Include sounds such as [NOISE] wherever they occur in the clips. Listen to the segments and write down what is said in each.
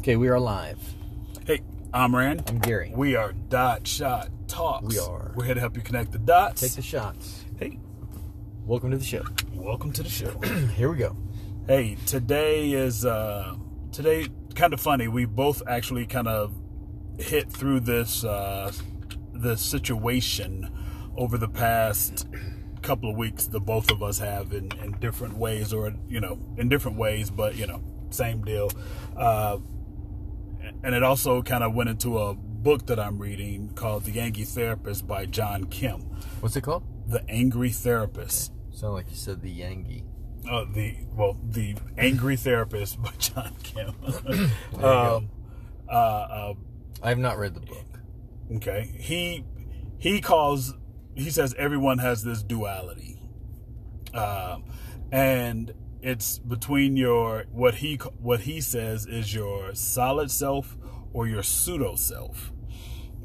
Okay, we are live. Hey, I'm Rand. I'm Gary. We are Dot Shot Talks. We are. We're here to help you connect the dots. Take the shots. hey, Welcome to the show. welcome to the show. [CLEARS THROAT] Here we go. hey, today is uh today kind of funny. We both actually kind of hit through this uh this situation over the past couple of weeks. The both of us have in in different ways, or you know, in different ways, but you know, same deal. Uh, and it also kind of went into a book that I'm reading called The Angry Therapist by John Kim. What's it called? The Angry Therapist. Sound like you said the Yangi. Uh, the well, the Angry Therapist by [LAUGHS] John Kim. [LAUGHS] um, uh, uh, I have not read the book. okay, he he calls he says everyone has this duality, um, and it's between your what he what he says is your solid self or your pseudo self.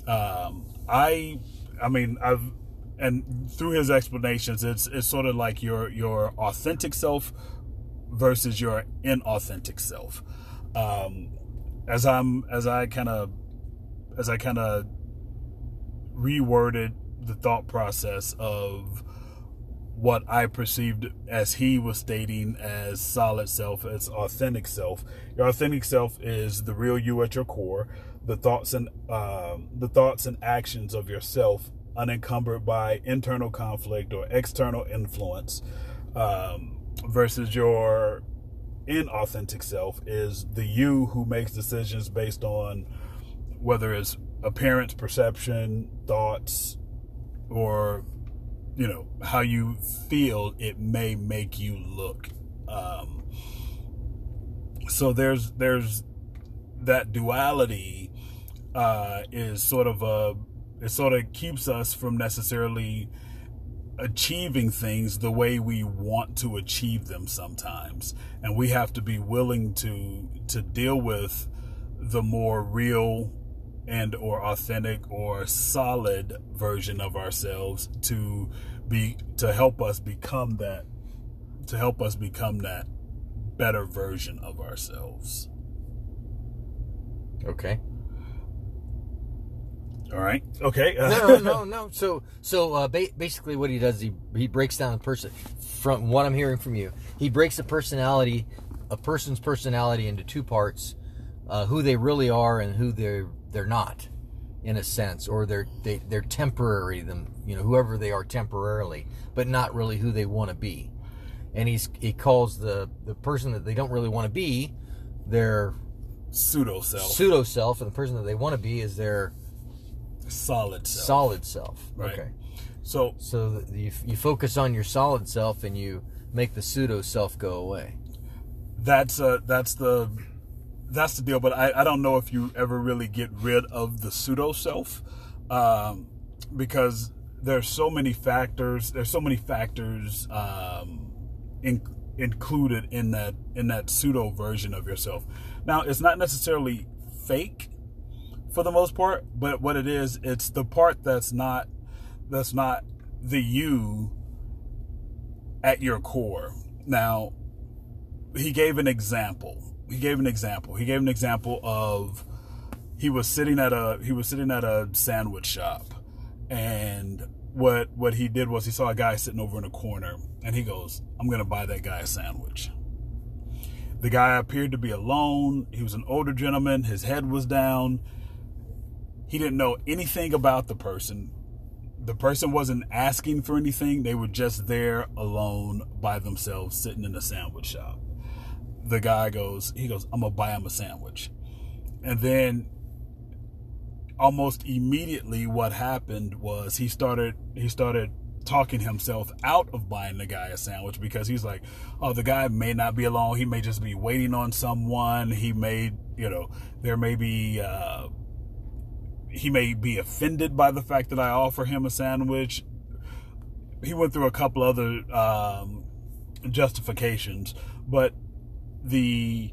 Um, I I mean I've and through his explanations, it's it's sort of like your your authentic self versus your inauthentic self. Um, as I'm as I kind of as I kind of reworded the thought process of what I perceived as he was stating as solid self, as authentic self. Your authentic self is the real you at your core, the thoughts and um, the thoughts and actions of yourself, unencumbered by internal conflict or external influence, um, versus your inauthentic self is the you who makes decisions based on whether it's appearance, perception, thoughts, or you know how you feel it may make you look um so there's there's that duality uh is sort of a it sort of keeps us from necessarily achieving things the way we want to achieve them sometimes. And we have to be willing to to deal with the more real and or authentic or solid version of ourselves to be to help us become that to help us become that better version of ourselves Okay. all right okay No, no, [LAUGHS] no. So, so uh, ba- basically, what he does, he he breaks down the person. From what I'm hearing from you, he breaks a personality, a person's personality into two parts: uh, who they really are and who they're they're not, in a sense, or they're they, they're temporary. Them, you know, whoever they are temporarily, but not really who they want to be. And he's he calls the the person that they don't really want to be their pseudo self pseudo self, and the person that they want to be is their solid self solid self. Right. Okay. so So you, you focus on your solid self and you make the pseudo self go away. that's uh that's the that's the deal but I, I don't know if you ever really get rid of the pseudo self um because there's so many factors there's so many factors um in, included in that in that pseudo version of yourself now it's not necessarily fake for the most part but what it is it's the part that's not that's not the you at your core now he gave an example. He gave an example. He gave an example of he was sitting at a he was sitting at a sandwich shop and what what he did was he saw a guy sitting over in a corner and he goes, "I'm to buy that guy a sandwich." The guy appeared to be alone. He was an older gentleman. His head was down. He didn't know anything about the person. The person wasn't asking for anything. They were just there alone by themselves sitting in a sandwich shop the guy goes, he goes, I'm gonna buy him a sandwich. And then almost immediately what happened was he started he started talking himself out of buying the guy a sandwich because he's like, oh, the guy may not be alone. He may just be waiting on someone. He may, you know, there may be, uh, he may be offended by the fact that I offer him a sandwich. He went through a couple other um, justifications, but the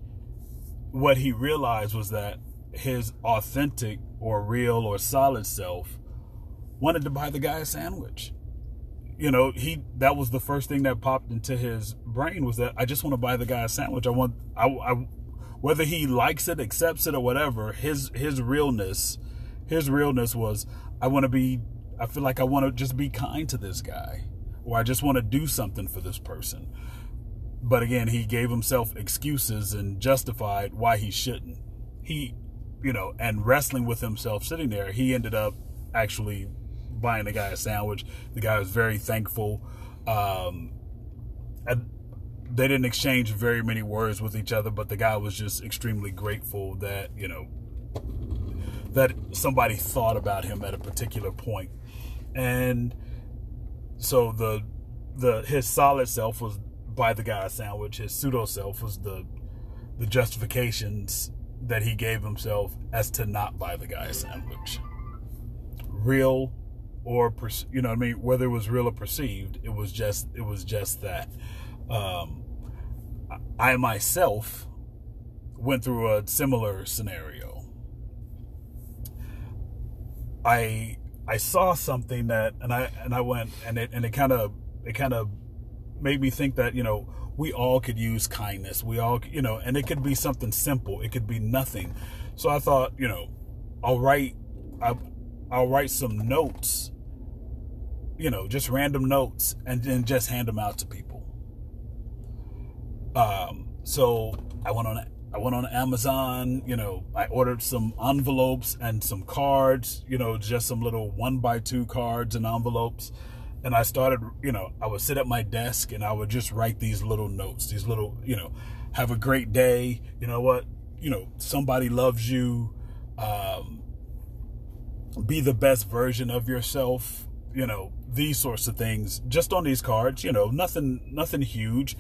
what he realized was that his authentic or real or solid self wanted to buy the guy a sandwich. You know, he that was the first thing that popped into his brain was that I just want to buy the guy a sandwich. I want I, I whether he likes it, accepts it, or whatever. His his realness, his realness was, I want to be. I feel like I want to just be kind to this guy, or I just want to do something for this person. But again, he gave himself excuses and justified why he shouldn't. He, you know, and wrestling with himself sitting there, he ended up actually buying the guy a sandwich. The guy was very thankful. Um, they didn't exchange very many words with each other, but the guy was just extremely grateful that you know that somebody thought about him at a particular point, and so the the his solid self was buy the guy sandwich. His pseudo self was the the justifications that he gave himself as to not buy the guy sandwich. Real or you know I mean whether it was real or perceived it was just it was just that um, I myself went through a similar scenario. I I saw something that and I and I went and it and it kind of it kind of made me think that you know we all could use kindness. We all you know and it could be something simple. It could be nothing. So I thought you know I'll write I'll, I'll write some notes. You know, just random notes and then just hand them out to people um, so I went on I went on Amazon, you know, I ordered some envelopes and some cards, you know, just some little one by two cards and envelopes. And I started, you know, I would sit at my desk and I would just write these little notes, these little, you know, have a great day. You know what? You know, somebody loves you. Um, be the best version of yourself. You know, these sorts of things just on these cards, you know, nothing, nothing huge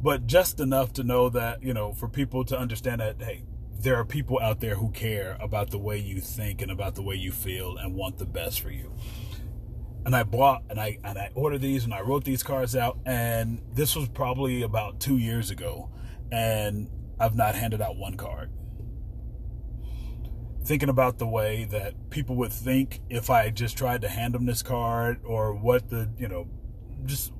but just enough to know that you know for people to understand that hey there are people out there who care about the way you think and about the way you feel and want the best for you and i bought and i and i ordered these and i wrote these cards out and this was probably about two years ago and i've not handed out one card thinking about the way that people would think if i just tried to hand them this card or what the you know just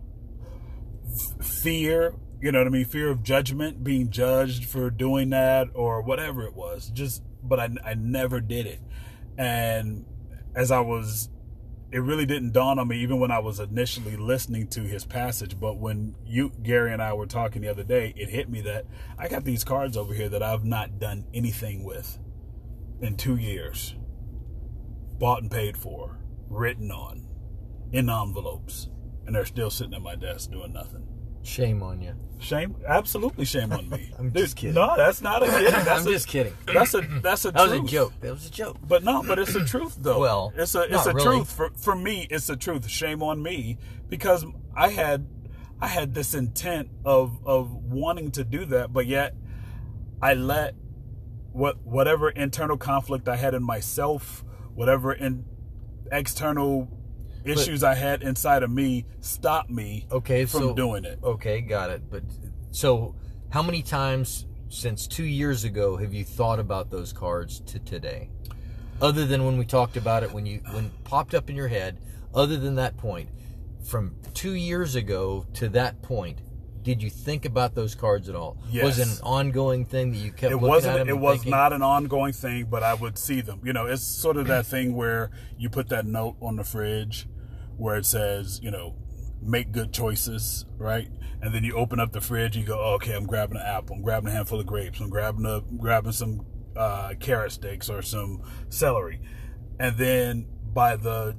fear you know what I mean? Fear of judgment, being judged for doing that or whatever it was. Just, but I, I never did it. And as I was, it really didn't dawn on me even when I was initially listening to his passage. But when you, Gary, and I were talking the other day, it hit me that I got these cards over here that I've not done anything with in two years, bought and paid for, written on, in envelopes, and they're still sitting at my desk doing nothing. Shame on you. Shame, absolutely shame on me. [LAUGHS] I'm just kidding. No, that's not a. [LAUGHS] That's I'm a, just kidding. That's a that's a That truth. was a joke. That was a joke. But no, but it's a [CLEARS THROAT] truth though. Well, it's a it's a really. truth for for me. It's a truth. Shame on me because I had I had this intent of of wanting to do that, but yet I let what whatever internal conflict I had in myself, whatever in external issues I had inside of me, stop me Okay, from so doing it. Okay, got it. But so, how many times since two years ago have you thought about those cards to today? Other than when we talked about it, when you when it popped up in your head. Other than that point, from two years ago to that point, did you think about those cards at all? Yes. Was it an ongoing thing that you kept? it looking wasn't it was thinking, not an ongoing thing but i would see them you know it's sort of that thing where you put that note on the fridge where it says you know make good choices right? And then you open up the fridge you go oh, okay i'm grabbing an apple. I'm grabbing a handful of grapes. I'm grabbing a grabbing some uh, carrot sticks or some celery. And then by the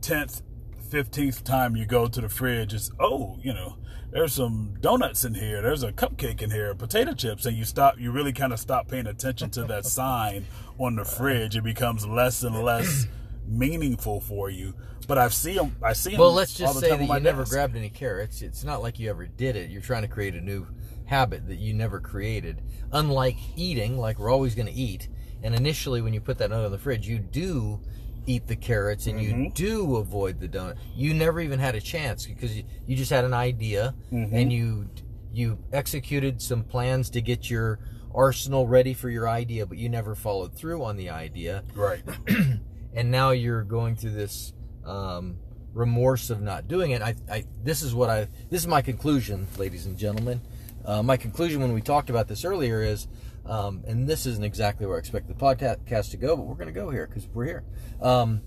10th 15th time you go to the fridge it's oh you know there's some donuts in here. There's a cupcake in here potato chips. And you stop you really kind of stop paying attention to that [LAUGHS] sign on the fridge. It becomes less and less meaningful for you but i see them i see them Well, let's just say that you never desk. grabbed any carrots. It's not like you ever did it. You're trying to create a new habit that you never created. Unlike eating, like we're always going to eat. And initially, when you put that on the fridge, you do eat the carrots and you Mm-hmm. do avoid the donut. You never even had a chance because you, you just had an idea Mm-hmm. and you you executed some plans to get your arsenal ready for your idea, but you never followed through on the idea right [CLEARS THROAT] and now you're going through this um, remorse of not doing it. I, I, this is what I, this is my conclusion, ladies and gentlemen. Uh, my conclusion when we talked about this earlier is, Um, and this isn't exactly where I expect the podcast to go, but we're going to go here because we're here. Um,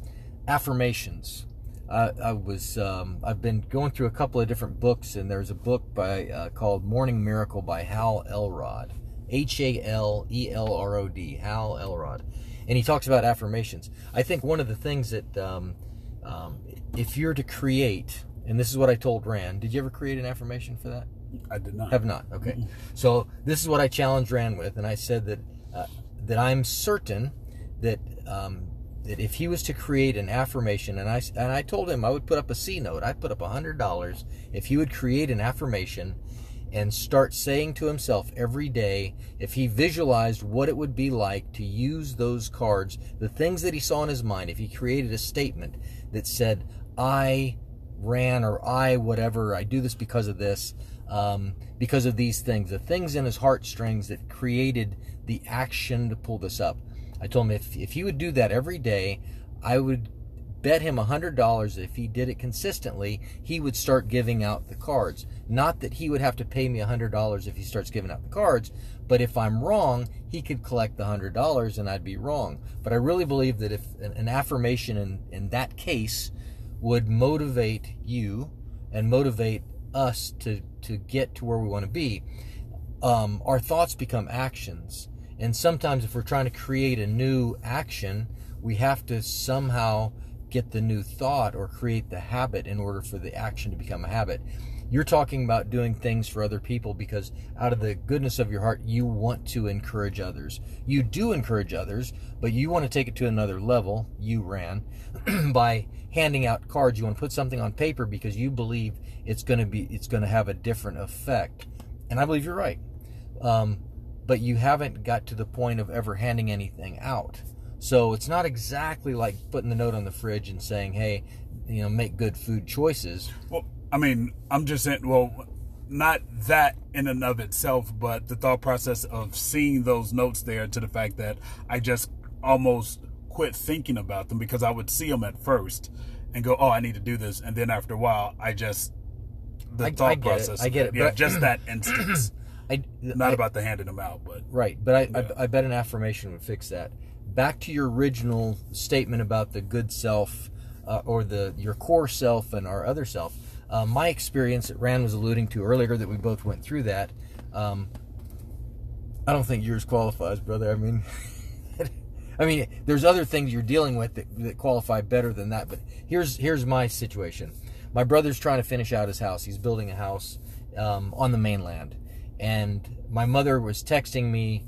affirmations. I, I was um, I've been going through a couple of different books, and there's a book by uh, called Morning Miracle by Hal Elrod, H A L E L R O D, Hal Elrod, and he talks about affirmations. I think one of the things that um, if you're to create, and this is what I told Rand. Did you ever create an affirmation for that? I did not. Have not. Okay. Mm-hmm. So this is what I challenged Rand with, and I said that uh, that I'm certain that um, that if he was to create an affirmation, and I and I told him I would put up a C note, I'd put up a hundred dollars if he would create an affirmation and start saying to himself every day, if he visualized what it would be like to use those cards, the things that he saw in his mind, if he created a statement that said, "I ran" or "I whatever," I do this because of this. Um, because of these things, the things in his heartstrings that created the action to pull this up. I told him if, if he would do that every day, I would bet him $100 that if he did it consistently, he would start giving out the cards. Not that he would have to pay me $100 if he starts giving out the cards, but if I'm wrong, he could collect the $100 and I'd be wrong. But I really believe that if an affirmation in, in that case would motivate you and motivate us to, to get to where we want to be, um, our thoughts become actions and sometimes, if we're trying to create a new action, we have to somehow get the new thought or create the habit in order for the action to become a habit. You're talking about doing things for other people because out of the goodness of your heart, you want to encourage others. You do encourage others, but you want to take it to another level. You Rand [CLEARS THROAT] by handing out cards. You want to put something on paper because you believe it's going to be it's going to have a different effect. And I believe you're right. Um, but you haven't got to the point of ever handing anything out. So it's not exactly like putting the note on the fridge and saying, "Hey, you know, make good food choices." Well, I mean, I'm just saying, well, not that in and of itself, but the thought process of seeing those notes there to the fact that I just almost quit thinking about them because I would see them at first and go, "Oh, I need to do this," and then after a while, I just the I, thought I process. It. I get it. Yeah, just that [CLEARS THROAT] instance. I, Not I, about the handing them out, but right. But I, yeah. I, I bet an affirmation would fix that. Back to your original statement about the good self, uh, or the your core self and our other self. Uh, my experience that Rand was alluding to earlier, that we both went through that. Um, I don't think yours qualifies, brother. I mean, [LAUGHS] I mean, there's other things you're dealing with that, that qualify better than that. But here's here's my situation. My brother's trying to finish out his house. He's building a house um, on the mainland and my mother was texting me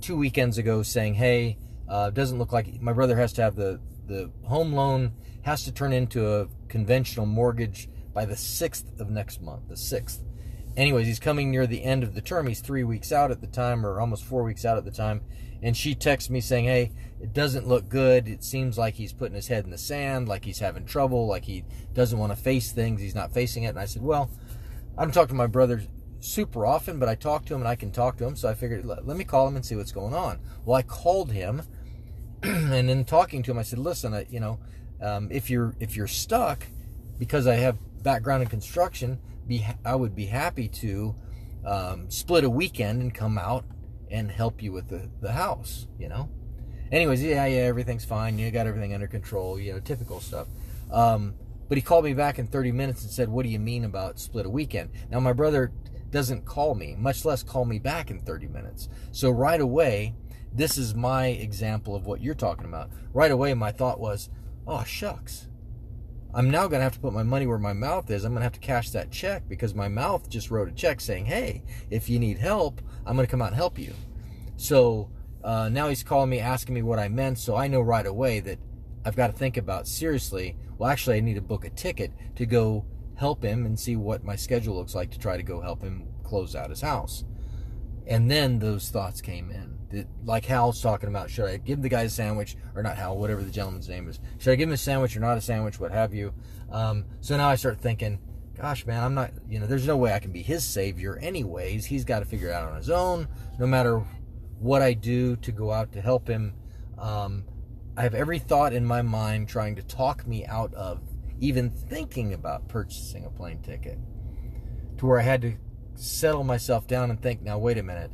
two weekends ago saying, "Hey, uh, doesn't look like my brother has to have the the home loan has to turn into a conventional mortgage by the sixth of next month, the 6th. Anyways, he's coming near the end of the term. He's three weeks out at the time, or almost four weeks out at the time. And she texts me saying, "Hey, it doesn't look good. It seems like he's putting his head in the sand, like he's having trouble, like he doesn't want to face things. He's not facing it." And I said, "Well." I don't talk to my brother super often, but I talk to him and I can talk to him. So I figured, let, let me call him and see what's going on. Well, I called him, [CLEARS THROAT] and in talking to him, I said, listen, I, you know, um, if you're if you're stuck, because I have background in construction, be I would be happy to um, split a weekend and come out and help you with the, the house, you know. Anyways, yeah, yeah, everything's fine. You got everything under control, you know, typical stuff. Um, but he called me back in 30 minutes and said, "What do you mean about split a weekend?" Now my brother doesn't call me, much less call me back in 30 minutes. So right away, this is my example of what you're talking about. Right away, my thought was, oh, shucks. I'm now going to have to put my money where my mouth is. I'm going to have to cash that check because my mouth just wrote a check saying, hey, if you need help, I'm going to come out and help you. So uh, now he's calling me, asking me what I meant. So I know right away that I've got to think about seriously. Well, actually, I need to book a ticket to go help him and see what my schedule looks like to try to go help him close out his house. And then those thoughts came in. Like Hal's talking about, should I give the guy a sandwich or not Hal, whatever the gentleman's name is? Should I give him a sandwich or not a sandwich, what have you? Um, so now I start thinking, gosh, man, I'm not, you know, there's no way I can be his savior anyways. He's got to figure it out on his own, no matter what I do to go out to help him. Um, I have every thought in my mind trying to talk me out of even thinking about purchasing a plane ticket to where I had to settle myself down and think, now, wait a minute.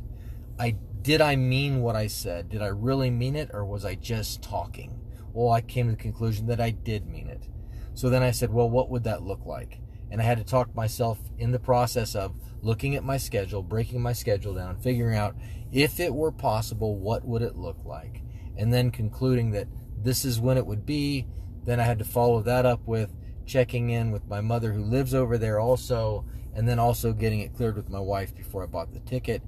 I did I mean what I said? Did I really mean it or was I just talking? Well, I came to the conclusion that I did mean it. So then I said, well, what would that look like? And I had to talk myself in the process of looking at my schedule, breaking my schedule down, figuring out if it were possible, what would it look like? And then concluding that this is when it would be. Then I had to follow that up with checking in with my mother who lives over there also, and then also getting it cleared with my wife before I bought the ticket,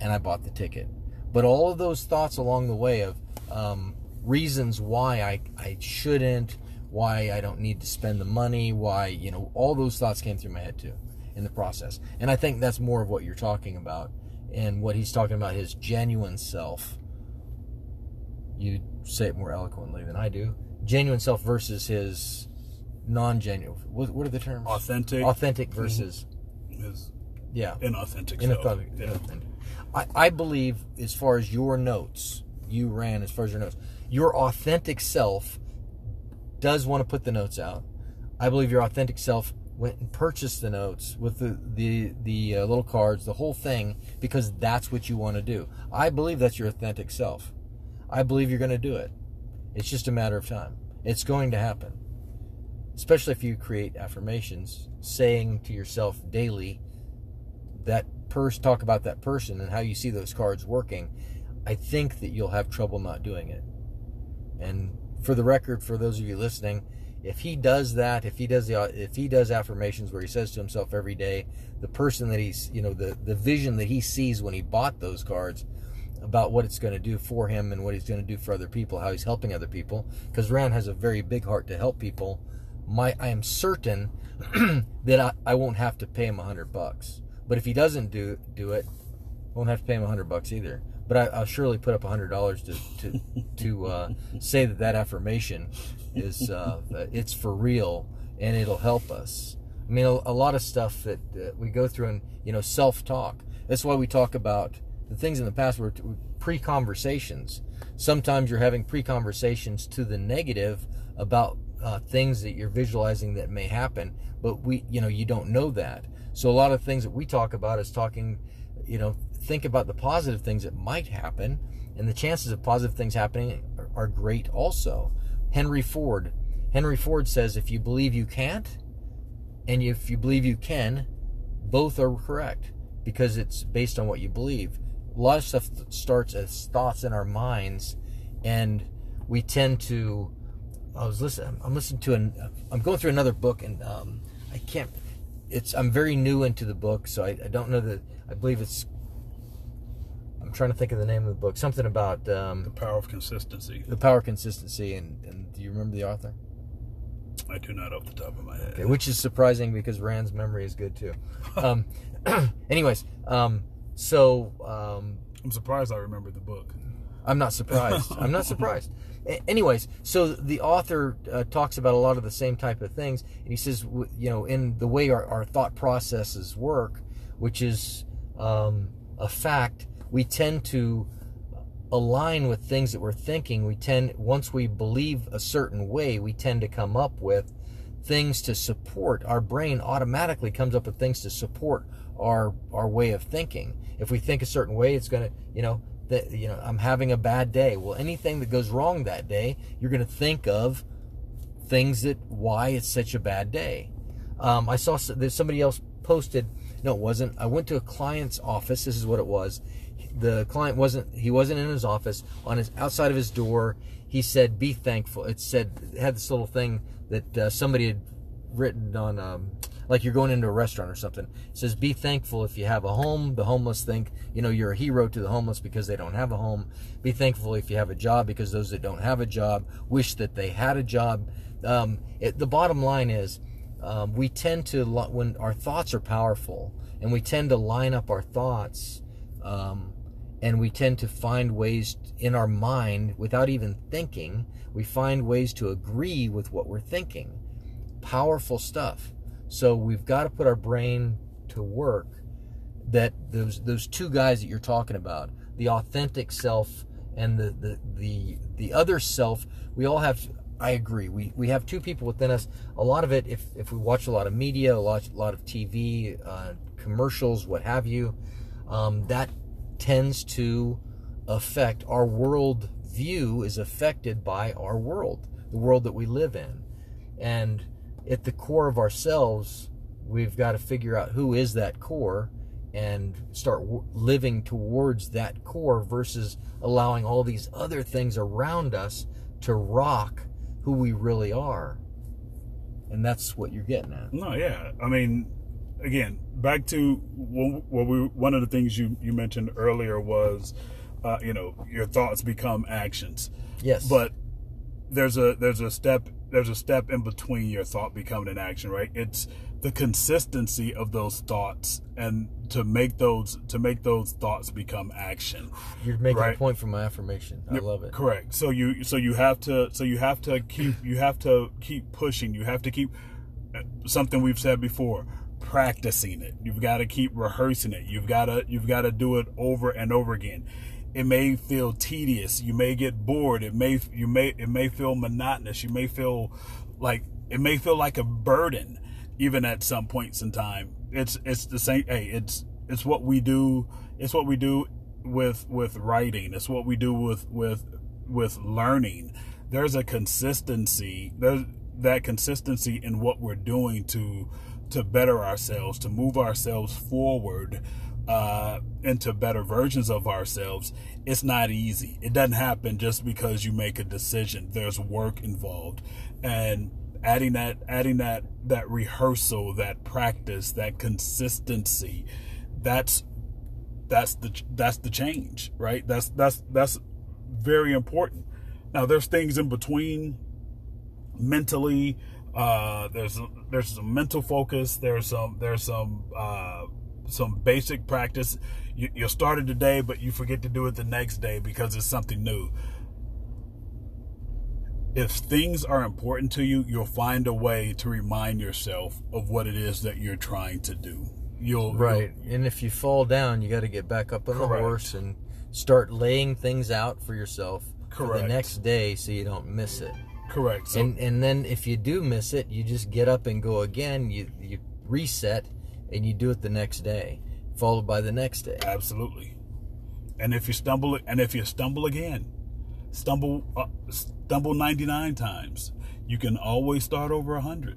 and I bought the ticket. But all of those thoughts along the way of um, reasons why I, I shouldn't, why I don't need to spend the money, why, you know, all those thoughts came through my head too in the process. And I think that's more of what you're talking about and what he's talking about his genuine self. You say it more eloquently than I do. Genuine self versus his non genuine. What, what, are the terms? Authentic. Authentic versus. His yeah. Inauthentic. Inauthentic. Yeah. inauthentic. I, I believe, as far as your notes, you Rand as far as your notes, your authentic self does want to put the notes out. I believe your authentic self went and purchased the notes with the the the uh, little cards, the whole thing, because that's what you want to do. I believe that's your authentic self. I believe you're going to do it. It's just a matter of time. It's going to happen. Especially if you create affirmations, saying to yourself daily that person, talk about that person and how you see those cards working. I think that you'll have trouble not doing it. And for the record, for those of you listening, if he does that, if he does the if he does affirmations where he says to himself every day, the person that he's you know the the vision that he sees when he bought those cards about what it's going to do for him and what he's going to do for other people, how he's helping other people, because Rand has a very big heart to help people. My I am certain [CLEARS THROAT] that I, I won't have to pay him a hundred bucks. But if he doesn't do do it, won't have to pay him a hundred bucks either but I, will surely put up a hundred dollars to to [LAUGHS] to uh, say that that affirmation is uh, it's for real and it'll help us. I mean, a, a lot of stuff that uh, we go through and you know self talk. That's why we talk about the things in the past were pre conversations. Sometimes you're having pre conversations to the negative about uh, things that you're visualizing that may happen, but we you know you don't know that. So a lot of things that we talk about is talking, you know, think about the positive things that might happen, and the chances of positive things happening are, are great also. Henry Ford. Henry Ford says if you believe you can't, and if you believe you can, both are correct because it's based on what you believe. A lot of stuff starts as thoughts in our minds, and we tend to. I was listening. I'm listening to an. I'm going through another book, and um, I can't. It's. I'm very new into the book, so I, I don't know that. I believe it's I'm trying to think of the name of the book. Something about um, the power of consistency. The power of consistency, and, and do you remember the author? I do not off the top of my head. Okay, which is surprising because Rand's memory is good too. [LAUGHS] um, [CLEARS THROAT] anyways, um, so um, I'm surprised I remember the book. I'm not surprised. I'm not surprised. [LAUGHS] anyways, so the author uh, talks about a lot of the same type of things, and he says, you know, in the way our, our thought processes work, which is um, a fact we tend to align with things that we're thinking. We tend, once we believe a certain way, we tend to come up with things to support. Our brain automatically comes up with things to support our our way of thinking. If we think a certain way, it's going to, you know, that you know, I'm having a bad day. Well, anything that goes wrong that day, you're going to think of things that why it's such a bad day. Um, I saw that somebody else posted. No, it wasn't. I went to a client's office. This is what it was the client wasn't he wasn't in his office on his outside of his door he said be thankful it said it had this little thing that uh, somebody had written on um, like you're going into a restaurant or something. It says be thankful if you have a home. The homeless think you know you're a hero to the homeless because they don't have a home. Be thankful if you have a job because those that don't have a job wish that they had a job. Um, it, the bottom line is um, we tend to when our thoughts are powerful and we tend to line up our thoughts um, and we tend to find ways in our mind without even thinking we find ways to agree with what we're thinking. Powerful stuff so we've got to put our brain to work that those those two guys that you're talking about the authentic self and the the the, the other self we all have I agree. We we have two people within us. A lot of it, if if we watch a lot of media, a lot a lot of TV, uh, commercials, what have you, um, that tends to affect our world view is affected by our world, the world that we live in. And at the core of ourselves, we've got to figure out who is that core and start w- living towards that core versus allowing all these other things around us to rock who we really are. And that's what you're getting at. No, yeah. I mean, again, back to what we one of the things you you mentioned earlier was, uh, you know, your thoughts become actions. Yes. But there's a there's a step there's a step in between your thought becoming an action, right? It's the consistency of those thoughts and to make those to make those thoughts become action. You're making right? a point for my affirmation. I love it. Correct. So you so you have to so you have to keep you have to keep pushing. You have to keep uh, something we've said before practicing it. You've got to keep rehearsing it. You've got to you've got to do it over and over again. It may feel tedious. You may get bored. It may you may it may feel monotonous. You may feel like it may feel like a burden even at some points in time. It's it's the same hey, it's it's what we do it's what we do with with writing. It's what we do with with with learning. There's a consistency. There's that consistency in what we're doing to to better ourselves, to move ourselves forward uh, into better versions of ourselves. It's not easy. It doesn't happen just because you make a decision. There's work involved, and adding that adding that that rehearsal, that practice, that consistency. That's that's the that's the change, right? That's that's that's very important. Now there's things in between mentally uh, there's there's some mental focus. There's some there's some uh, some basic practice. You, you started today, but you forget to do it the next day because it's something new. If things are important to you, you'll find a way to remind yourself of what it is that you're trying to do. You'll Right. you'll- And if you fall down, you got to get back up on the horse and start laying things out for yourself for the next day so you don't miss it. correct. So and and then if you do miss it, you just get up and go again. You you reset and you do it the next day, followed by the next day. Absolutely. And if you stumble, and if you stumble again, stumble, uh, stumble ninety nine times, you can always start over a hundred.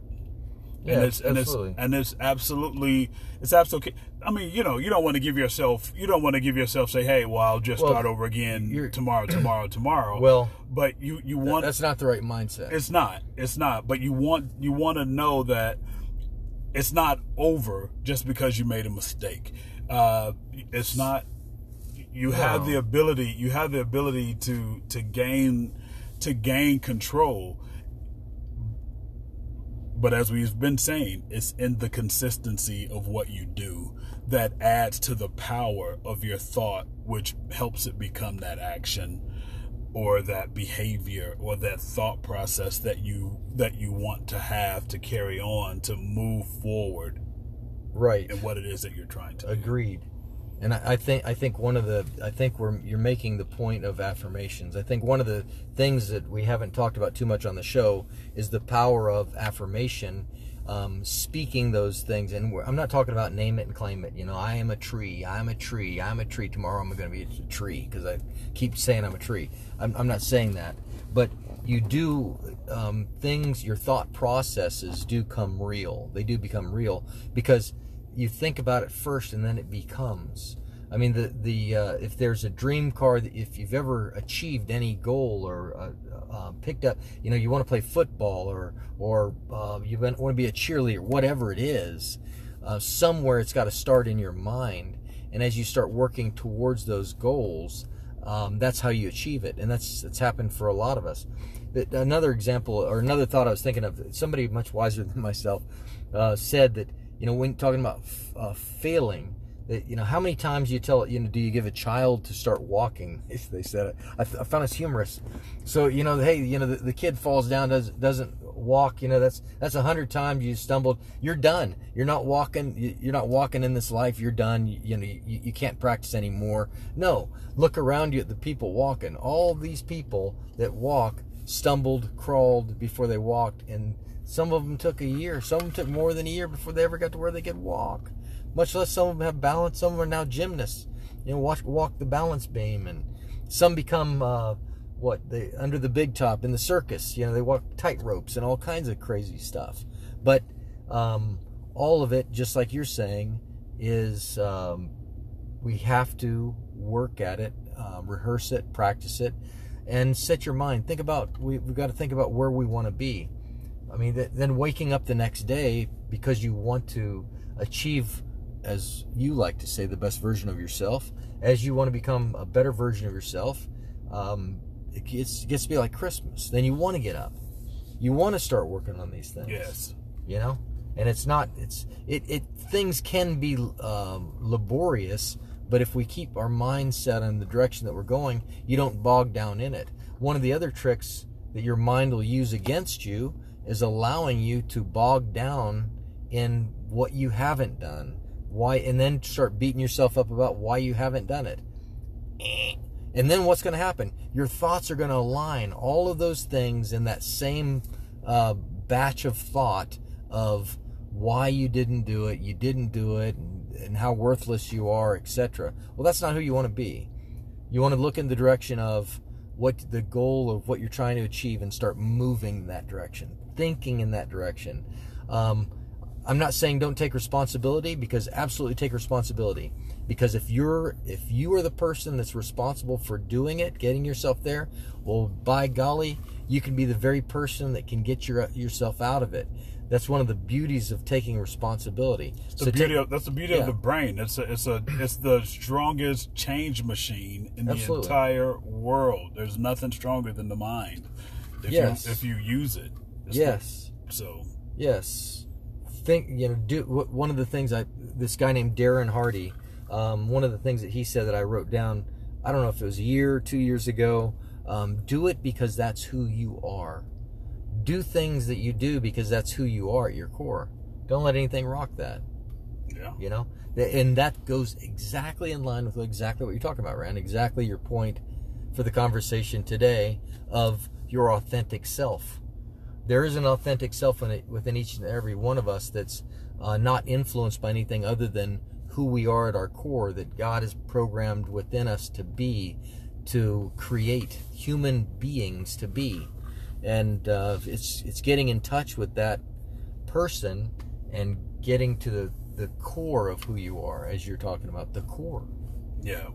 Yeah, and it's and absolutely. it's and it's absolutely it's absolutely. I mean, you know, you don't want to give yourself you don't want to give yourself say, hey, well, I'll just Well, start over again tomorrow, [CLEARS THROAT] tomorrow, tomorrow. Well, but you you want That's not the right mindset. it's not. It's not. But you want you want to know that it's not over just because you made a mistake. Uh, it's not. You have No. the ability. You have the ability to to gain to gain control. But as we've been saying, it's in the consistency of what you do that adds to the power of your thought, which helps it become that action or that behavior or that thought process that you that you want to have to carry on to move forward right. and what it is that you're trying to do. Agreed. And I, I think I think one of the I think we're you're making the point of affirmations. I think one of the things that we haven't talked about too much on the show is the power of affirmation, um, speaking those things. And I'm not talking about name it and claim it. You know, I am a tree. I'm a tree. I'm a tree. Tomorrow I'm going to be a tree because I keep saying I'm a tree. I'm, I'm not saying that, but you do um, things. Your thought processes do come real. They do become real because you think about it first and then it becomes i mean the the uh, if there's a dream car if you've ever achieved any goal or uh, uh, picked up you know you want to play football or or uh, you want to be a cheerleader whatever it is uh, somewhere it's got to start in your mind. And as you start working towards those goals um, that's how you achieve it. And that's that's happened for a lot of us. But another example or another thought i was thinking of somebody much wiser [LAUGHS] than myself uh, said that you know when talking about uh, failing you know how many times you tell you know do you give a child to start walking? [LAUGHS] They said it. I, I found it humorous. So you know hey you know the, the kid falls down does, doesn't walk you know that's that's a hundred times you stumbled. You're done. You're not walking you- you're not walking in this life. You're done. You, you know you, you can't practice anymore. No. Look around you at the people walking. All these people that walk stumbled crawled before they walked and some of them took a year. Some of them took more than a year before they ever got to where they could walk. Much less some of them have balance. Some are now gymnasts. You know, walk, walk the balance beam and some become uh, what they under the big top in the circus. You know, they walk tight ropes and all kinds of crazy stuff. But um, all of it, just like you're saying, is um, we have to work at it, uh, rehearse it, practice it, and set your mind. Think about we, we've got to think about where we want to be. I mean, th- then waking up the next day because you want to achieve, as you like to say, the best version of yourself, as you want to become a better version of yourself. Um, it gets, it gets to be like Christmas. Then you want to get up. You want to start working on these things. Yes. You know, and it's not. It's it. It things can be um, laborious, but if we keep our mind set in the direction that we're going, you don't bog down in it. One of the other tricks that your mind will use against you is allowing you to bog down in what you haven't done. Why, and then start beating yourself up about why you haven't done it. And then what's going to happen? Your thoughts are going to align all of those things in that same uh, batch of thought of why you didn't do it, you didn't do it, and, and how worthless you are, etc. Well, that's not who you want to be. You want to look in the direction of what the goal of what you're trying to achieve and start moving in that direction, thinking in that direction. Um, I'm not saying don't take responsibility because absolutely take responsibility. Because if you're if you are the person that's responsible for doing it, getting yourself there, well, by golly, you can be the very person that can get your yourself out of it. That's one of the beauties of taking responsibility. The so beauty take, of, that's the beauty yeah. of the brain. It's a, it's a it's the strongest change machine in Absolutely. the entire world. There's nothing stronger than the mind. If yes. You, if you use it. yes. The, so. Yes. Think you know. Do one of the things I this guy named Darren Hardy. Um, one of the things that he said that I wrote down. I don't know if it was a year, two years ago. Um, do it because that's who you are do things that you do because that's who you are at your core. Don't let anything rock that. Yeah. You know? And that goes exactly in line with exactly what you're talking about, Rand. Exactly your point for the conversation today of your authentic self. There is an authentic self within each and every one of us that's uh, not influenced by anything other than who we are at our core, that God has programmed within us to be, to create human beings to be. And uh, it's it's getting in touch with that person and getting to the the core of who you are as you're talking about the core. Yeah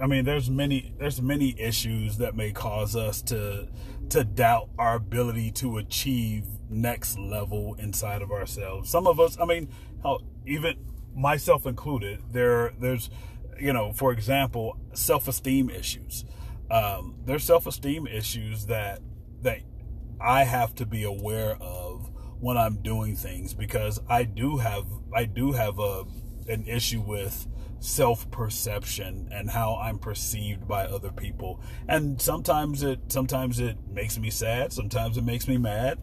i mean there's many there's many issues that may cause us to to doubt our ability to achieve next level inside of ourselves. Some of us i mean how even myself included there there's you know for example self-esteem issues. Um, there's self-esteem issues that that I have to be aware of when I'm doing things because I do have I do have a an issue with self perception and how I'm perceived by other people. And sometimes it sometimes it makes me sad, sometimes it makes me mad.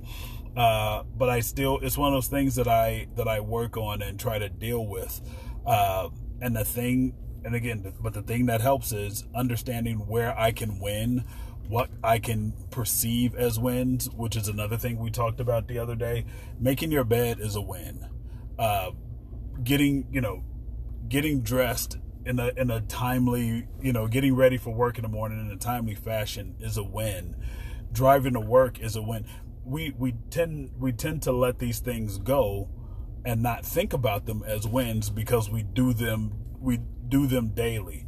Uh, but I still it's one of those things that I that I work on and try to deal with. Uh, and the thing and again but the thing that helps is understanding where I can win what I can perceive as wins, which is another thing we talked about the other day. Making your bed is a win. Uh, getting, you know, getting dressed in a in a timely, you know, getting ready for work in the morning in a timely fashion is a win. Driving to work is a win. We we tend we tend to let these things go and not think about them as wins because we do them we do them daily.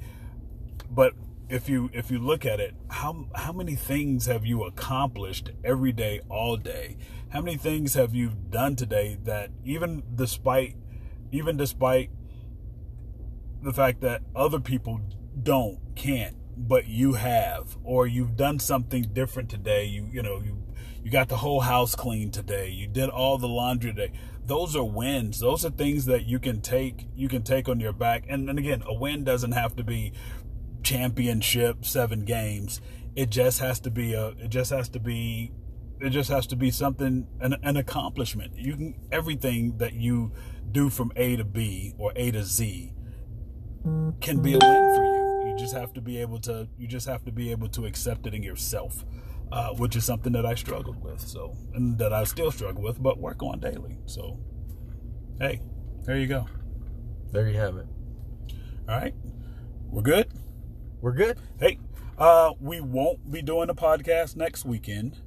But if you if you look at it, how how many things have you accomplished every day, all day? How many things have you done today that even despite even despite the fact that other people don't, can't, but you have, or you've done something different today. You you know you you got the whole house clean today. You did all the laundry today. Those are wins. Those are things that you can take you can take on your back. And, and again, a win doesn't have to be championship, seven games. It just has to be a. It just has to be. It just has to be something an, an accomplishment. You can everything that you do from A to B or A to Z can be a win for you. You just have to be able to. You just have to be able to accept it in yourself. Uh, which is something that I struggled with, so and that I still struggle with, but work on daily. So, hey, there you go. There you have it. All right, we're good. We're good. Hey, Uh, we won't be doing a podcast next weekend,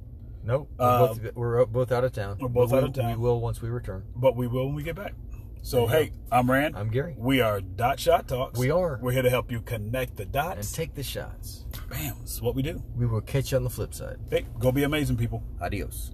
Nope. We're, Uh, both, we're both out of town. we're both But out we- of town. We will once we return. but we will when we get back. So hey, I'm Rand. I'm Gary. We are Dot Shot Talks. We are. We're here to help you connect the dots And take the shots. Bam, that's what we do. We will catch you on the flip side. Hey, go be amazing, people. Adios.